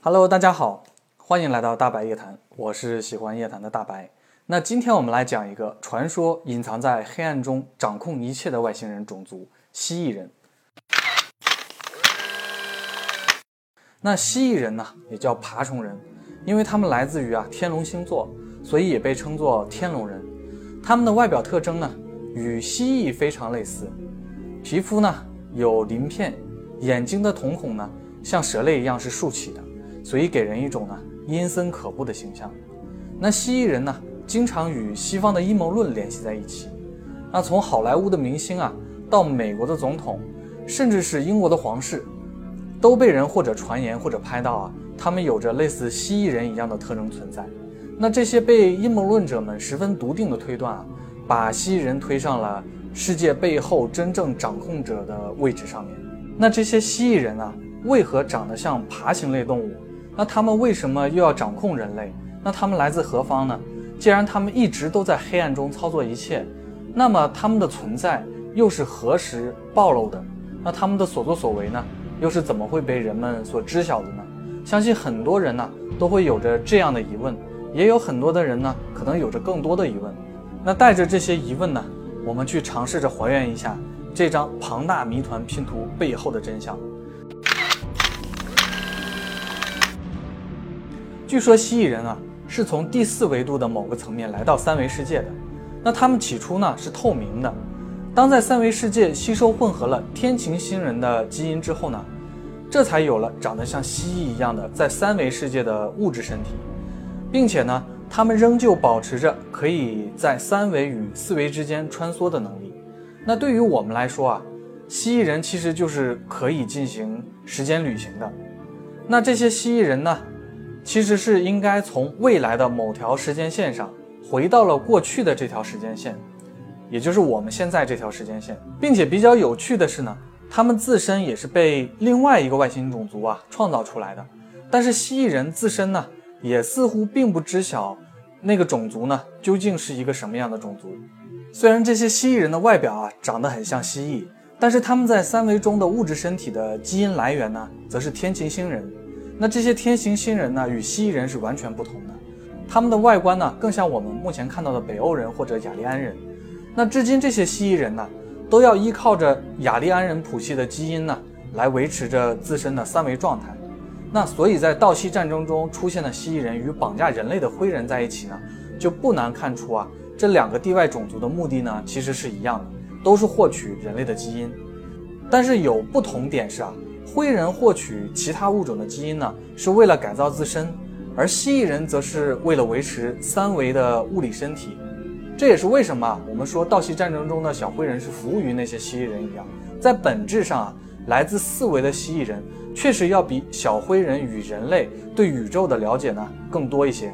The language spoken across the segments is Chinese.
Hello，大家好，欢迎来到大白夜谈，我是喜欢夜谈的大白。那今天我们来讲一个传说隐藏在黑暗中、掌控一切的外星人种族——蜥蜴人。那蜥蜴人呢，也叫爬虫人，因为他们来自于啊天龙星座，所以也被称作天龙人。他们的外表特征呢，与蜥蜴非常类似，皮肤呢有鳞片，眼睛的瞳孔呢像蛇类一样是竖起的，所以给人一种呢阴森可怖的形象。那蜥蜴人呢？经常与西方的阴谋论联系在一起。那从好莱坞的明星啊，到美国的总统，甚至是英国的皇室，都被人或者传言或者拍到啊，他们有着类似蜥蜴人一样的特征存在。那这些被阴谋论者们十分笃定的推断啊，把蜥蜴人推上了世界背后真正掌控者的位置上面。那这些蜥蜴人啊，为何长得像爬行类动物？那他们为什么又要掌控人类？那他们来自何方呢？既然他们一直都在黑暗中操作一切，那么他们的存在又是何时暴露的？那他们的所作所为呢，又是怎么会被人们所知晓的呢？相信很多人呢都会有着这样的疑问，也有很多的人呢可能有着更多的疑问。那带着这些疑问呢，我们去尝试着还原一下这张庞大谜团拼图背后的真相。据说蜥蜴人啊。是从第四维度的某个层面来到三维世界的，那他们起初呢是透明的，当在三维世界吸收混合了天琴星人的基因之后呢，这才有了长得像蜥蜴一样的在三维世界的物质身体，并且呢，他们仍旧保持着可以在三维与四维之间穿梭的能力。那对于我们来说啊，蜥蜴人其实就是可以进行时间旅行的。那这些蜥蜴人呢？其实是应该从未来的某条时间线上回到了过去的这条时间线，也就是我们现在这条时间线，并且比较有趣的是呢，他们自身也是被另外一个外星种族啊创造出来的。但是蜥蜴人自身呢，也似乎并不知晓那个种族呢究竟是一个什么样的种族。虽然这些蜥蜴人的外表啊长得很像蜥蜴，但是他们在三维中的物质身体的基因来源呢，则是天琴星人。那这些天行星人呢，与蜥蜴人是完全不同的，他们的外观呢，更像我们目前看到的北欧人或者雅利安人。那至今这些蜥蜴人呢，都要依靠着雅利安人谱系的基因呢，来维持着自身的三维状态。那所以在盗西战争中出现的蜥蜴人与绑架人类的灰人在一起呢，就不难看出啊，这两个地外种族的目的呢，其实是一样的，都是获取人类的基因。但是有不同点是啊。灰人获取其他物种的基因呢，是为了改造自身，而蜥蜴人则是为了维持三维的物理身体。这也是为什么我们说盗袭战争中的小灰人是服务于那些蜥蜴人一样，在本质上啊，来自四维的蜥蜴人确实要比小灰人与人类对宇宙的了解呢更多一些。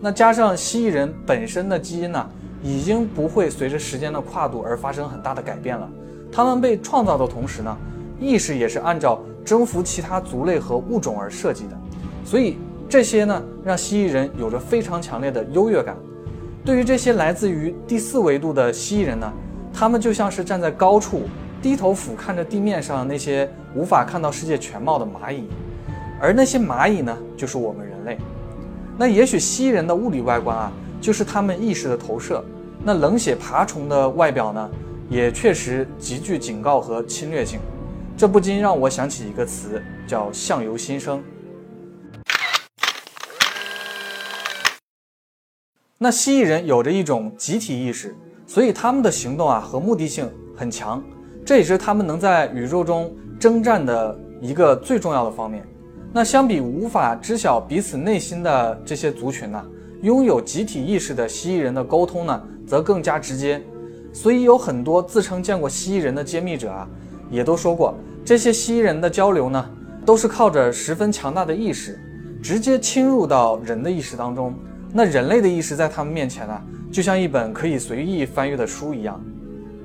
那加上蜥蜴人本身的基因呢，已经不会随着时间的跨度而发生很大的改变了。他们被创造的同时呢。意识也是按照征服其他族类和物种而设计的，所以这些呢，让蜥蜴人有着非常强烈的优越感。对于这些来自于第四维度的蜥蜴人呢，他们就像是站在高处，低头俯瞰着地面上那些无法看到世界全貌的蚂蚁，而那些蚂蚁呢，就是我们人类。那也许蜥蜴人的物理外观啊，就是他们意识的投射。那冷血爬虫的外表呢，也确实极具警告和侵略性。这不禁让我想起一个词，叫“相由心生”。那蜥蜴人有着一种集体意识，所以他们的行动啊和目的性很强，这也是他们能在宇宙中征战的一个最重要的方面。那相比无法知晓彼此内心的这些族群呢，拥有集体意识的蜥蜴人的沟通呢，则更加直接。所以有很多自称见过蜥蜴人的揭秘者啊。也都说过，这些蜥蜴人的交流呢，都是靠着十分强大的意识，直接侵入到人的意识当中。那人类的意识在他们面前呢，就像一本可以随意翻阅的书一样。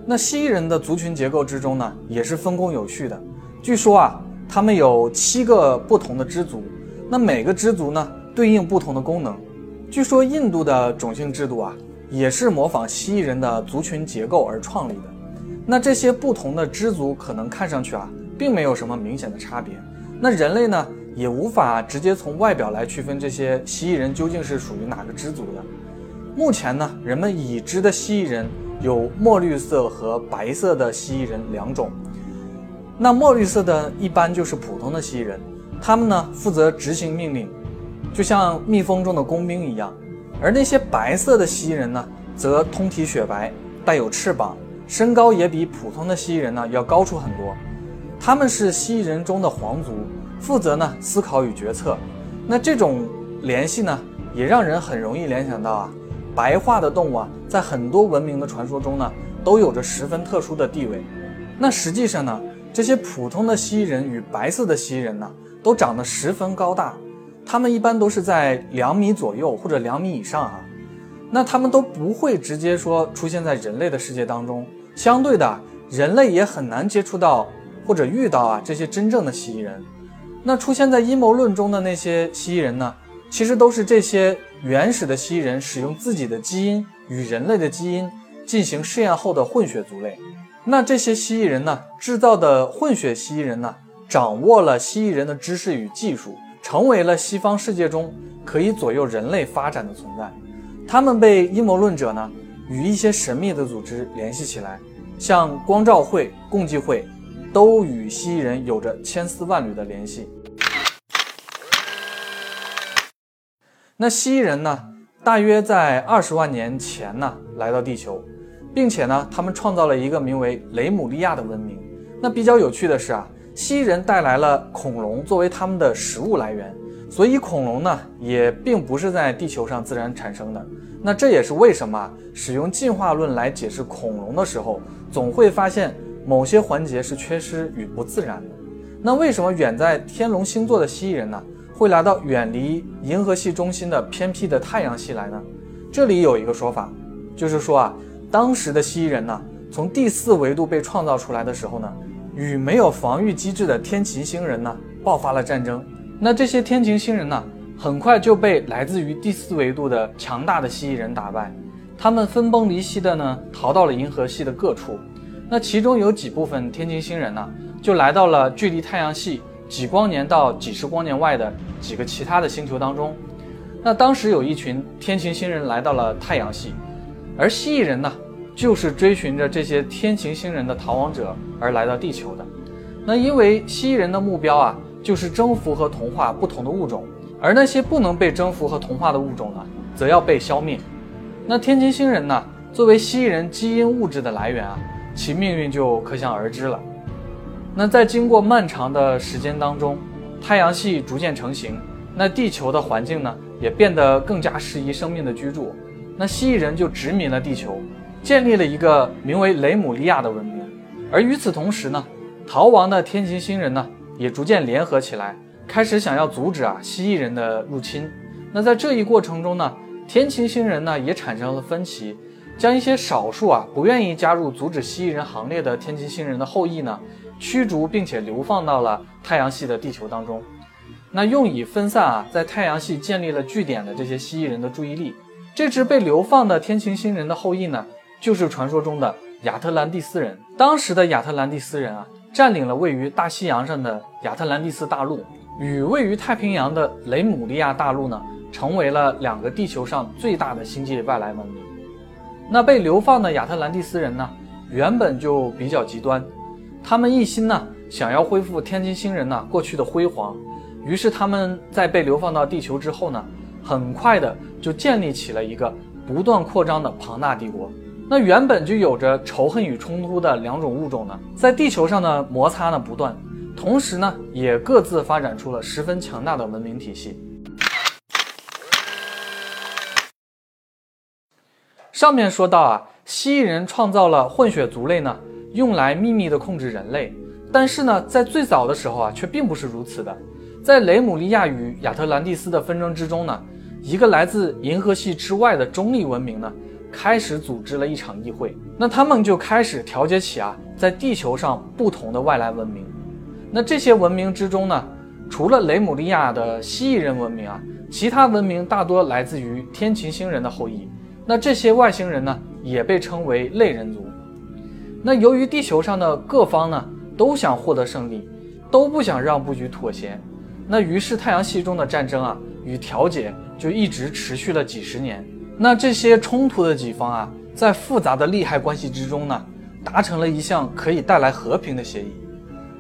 那蜥蜴人的族群结构之中呢，也是分工有序的。据说啊，他们有七个不同的支族，那每个支族呢，对应不同的功能。据说印度的种姓制度啊，也是模仿蜥蜴人的族群结构而创立的。那这些不同的支族可能看上去啊，并没有什么明显的差别。那人类呢，也无法直接从外表来区分这些蜥蜴人究竟是属于哪个支族的。目前呢，人们已知的蜥蜴人有墨绿色和白色的蜥蜴人两种。那墨绿色的一般就是普通的蜥蜴人，他们呢负责执行命令，就像蜜蜂中的工兵一样。而那些白色的蜥蜴人呢，则通体雪白，带有翅膀，身高也比普通的蜥蜴人呢要高出很多。他们是蜥蜴人中的皇族，负责呢思考与决策。那这种联系呢，也让人很容易联想到啊。白化的动物啊，在很多文明的传说中呢，都有着十分特殊的地位。那实际上呢，这些普通的蜥蜴人与白色的蜥蜴人呢，都长得十分高大，他们一般都是在两米左右或者两米以上啊。那他们都不会直接说出现在人类的世界当中，相对的，人类也很难接触到或者遇到啊这些真正的蜥蜴人。那出现在阴谋论中的那些蜥蜴人呢，其实都是这些。原始的蜥蜴人使用自己的基因与人类的基因进行试验后的混血族类。那这些蜥蜴人呢，制造的混血蜥蜴人呢，掌握了蜥蜴人的知识与技术，成为了西方世界中可以左右人类发展的存在。他们被阴谋论者呢与一些神秘的组织联系起来，像光照会、共济会，都与蜥蜴人有着千丝万缕的联系。那蜥蜴人呢？大约在二十万年前呢，来到地球，并且呢，他们创造了一个名为雷姆利亚的文明。那比较有趣的是啊，蜥蜴人带来了恐龙作为他们的食物来源，所以恐龙呢，也并不是在地球上自然产生的。那这也是为什么使用进化论来解释恐龙的时候，总会发现某些环节是缺失与不自然的。那为什么远在天龙星座的蜥蜴人呢？会来到远离银河系中心的偏僻的太阳系来呢？这里有一个说法，就是说啊，当时的蜥蜴人呢，从第四维度被创造出来的时候呢，与没有防御机制的天琴星人呢爆发了战争。那这些天琴星人呢，很快就被来自于第四维度的强大的蜥蜴人打败，他们分崩离析的呢，逃到了银河系的各处。那其中有几部分天琴星人呢，就来到了距离太阳系。几光年到几十光年外的几个其他的星球当中，那当时有一群天琴星人来到了太阳系，而蜥蜴人呢，就是追寻着这些天琴星人的逃亡者而来到地球的。那因为蜥蜴人的目标啊，就是征服和同化不同的物种，而那些不能被征服和同化的物种呢，则要被消灭。那天琴星人呢，作为蜥蜴人基因物质的来源啊，其命运就可想而知了。那在经过漫长的时间当中，太阳系逐渐成型，那地球的环境呢也变得更加适宜生命的居住。那蜥蜴人就殖民了地球，建立了一个名为雷姆利亚的文明。而与此同时呢，逃亡的天琴星人呢也逐渐联合起来，开始想要阻止啊蜥蜴人的入侵。那在这一过程中呢，天琴星人呢也产生了分歧，将一些少数啊不愿意加入阻止蜥蜴人行列的天琴星人的后裔呢。驱逐并且流放到了太阳系的地球当中，那用以分散啊在太阳系建立了据点的这些蜥蜴人的注意力。这支被流放的天琴星人的后裔呢，就是传说中的亚特兰蒂斯人。当时的亚特兰蒂斯人啊，占领了位于大西洋上的亚特兰蒂斯大陆，与位于太平洋的雷姆利亚大陆呢，成为了两个地球上最大的星际外来文明。那被流放的亚特兰蒂斯人呢，原本就比较极端。他们一心呢，想要恢复天津星人呢过去的辉煌，于是他们在被流放到地球之后呢，很快的就建立起了一个不断扩张的庞大帝国。那原本就有着仇恨与冲突的两种物种呢，在地球上的摩擦呢不断，同时呢，也各自发展出了十分强大的文明体系。上面说到啊，蜥蜴人创造了混血族类呢。用来秘密的控制人类，但是呢，在最早的时候啊，却并不是如此的。在雷姆利亚与亚特兰蒂斯的纷争之中呢，一个来自银河系之外的中立文明呢，开始组织了一场议会。那他们就开始调节起啊，在地球上不同的外来文明。那这些文明之中呢，除了雷姆利亚的蜥蜴人文明啊，其他文明大多来自于天琴星人的后裔。那这些外星人呢，也被称为类人族。那由于地球上的各方呢都想获得胜利，都不想让步与妥协，那于是太阳系中的战争啊与调解就一直持续了几十年。那这些冲突的几方啊，在复杂的利害关系之中呢，达成了一项可以带来和平的协议。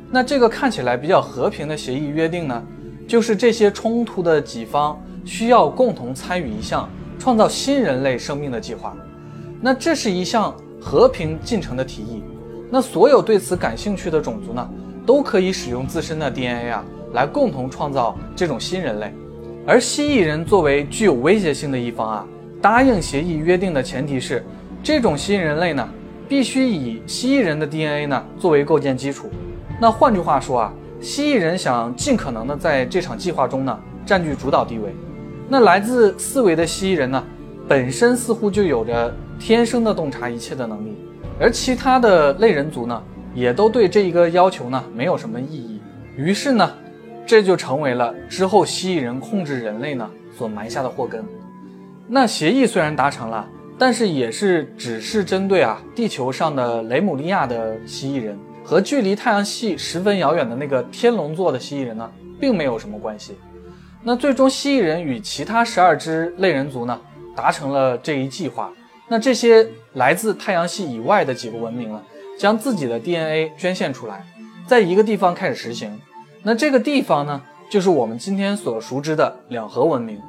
那这个看起来比较和平的协议约定呢，就是这些冲突的几方需要共同参与一项创造新人类生命的计划。那这是一项和平进程的提议。那所有对此感兴趣的种族呢，都可以使用自身的 DNA 啊，来共同创造这种新人类。而蜥蜴人作为具有威胁性的一方啊，答应协议约定的前提是，这种新人类呢，必须以蜥蜴人的 DNA 呢作为构建基础。那换句话说啊，蜥蜴人想尽可能的在这场计划中呢占据主导地位。那来自四维的蜥蜴人呢，本身似乎就有着天生的洞察一切的能力。而其他的类人族呢，也都对这一个要求呢没有什么异议。于是呢，这就成为了之后蜥蜴人控制人类呢所埋下的祸根。那协议虽然达成了，但是也是只是针对啊地球上的雷姆利亚的蜥蜴人和距离太阳系十分遥远的那个天龙座的蜥蜴人呢，并没有什么关系。那最终蜥蜴人与其他十二只类人族呢达成了这一计划。那这些来自太阳系以外的几个文明呢，将自己的 DNA 捐献出来，在一个地方开始实行。那这个地方呢，就是我们今天所熟知的两河文明。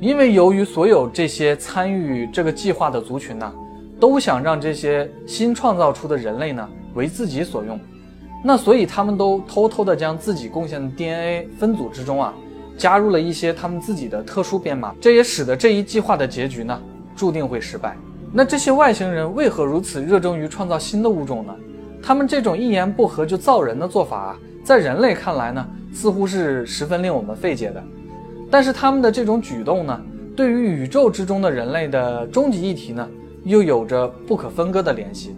因为由于所有这些参与这个计划的族群呢，都想让这些新创造出的人类呢为自己所用，那所以他们都偷偷的将自己贡献的 DNA 分组之中啊，加入了一些他们自己的特殊编码。这也使得这一计划的结局呢，注定会失败。那这些外星人为何如此热衷于创造新的物种呢？他们这种一言不合就造人的做法啊，在人类看来呢，似乎是十分令我们费解的。但是他们的这种举动呢，对于宇宙之中的人类的终极议题呢，又有着不可分割的联系。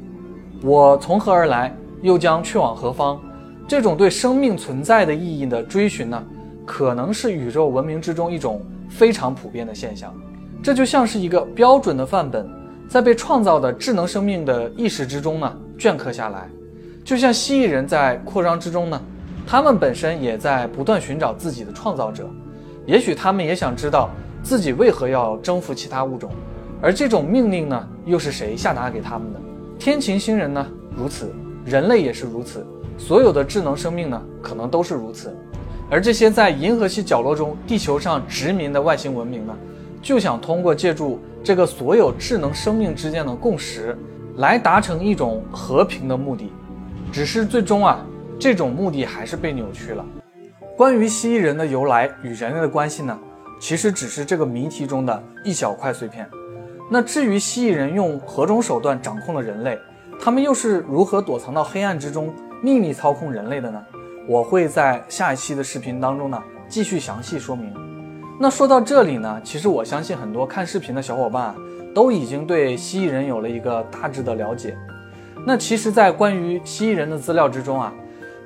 我从何而来，又将去往何方？这种对生命存在的意义的追寻呢，可能是宇宙文明之中一种非常普遍的现象。这就像是一个标准的范本。在被创造的智能生命的意识之中呢，镌刻下来，就像蜥蜴人在扩张之中呢，他们本身也在不断寻找自己的创造者，也许他们也想知道自己为何要征服其他物种，而这种命令呢，又是谁下达给他们的？天琴星人呢如此，人类也是如此，所有的智能生命呢，可能都是如此，而这些在银河系角落中地球上殖民的外星文明呢，就想通过借助。这个所有智能生命之间的共识，来达成一种和平的目的，只是最终啊，这种目的还是被扭曲了。关于蜥蜴人的由来与人类的关系呢，其实只是这个谜题中的一小块碎片。那至于蜥蜴人用何种手段掌控了人类，他们又是如何躲藏到黑暗之中秘密操控人类的呢？我会在下一期的视频当中呢，继续详细说明。那说到这里呢，其实我相信很多看视频的小伙伴都已经对蜥蜴人有了一个大致的了解。那其实，在关于蜥蜴人的资料之中啊，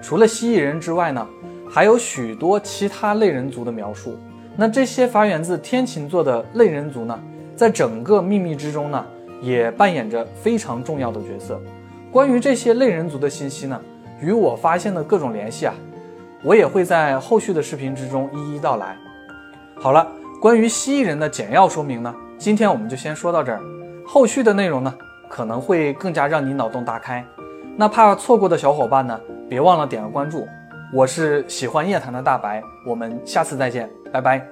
除了蜥蜴人之外呢，还有许多其他类人族的描述。那这些发源自天琴座的类人族呢，在整个秘密之中呢，也扮演着非常重要的角色。关于这些类人族的信息呢，与我发现的各种联系啊，我也会在后续的视频之中一一道来。好了，关于蜥蜴人的简要说明呢，今天我们就先说到这儿。后续的内容呢，可能会更加让你脑洞大开。那怕错过的小伙伴呢，别忘了点个关注。我是喜欢夜谈的大白，我们下次再见，拜拜。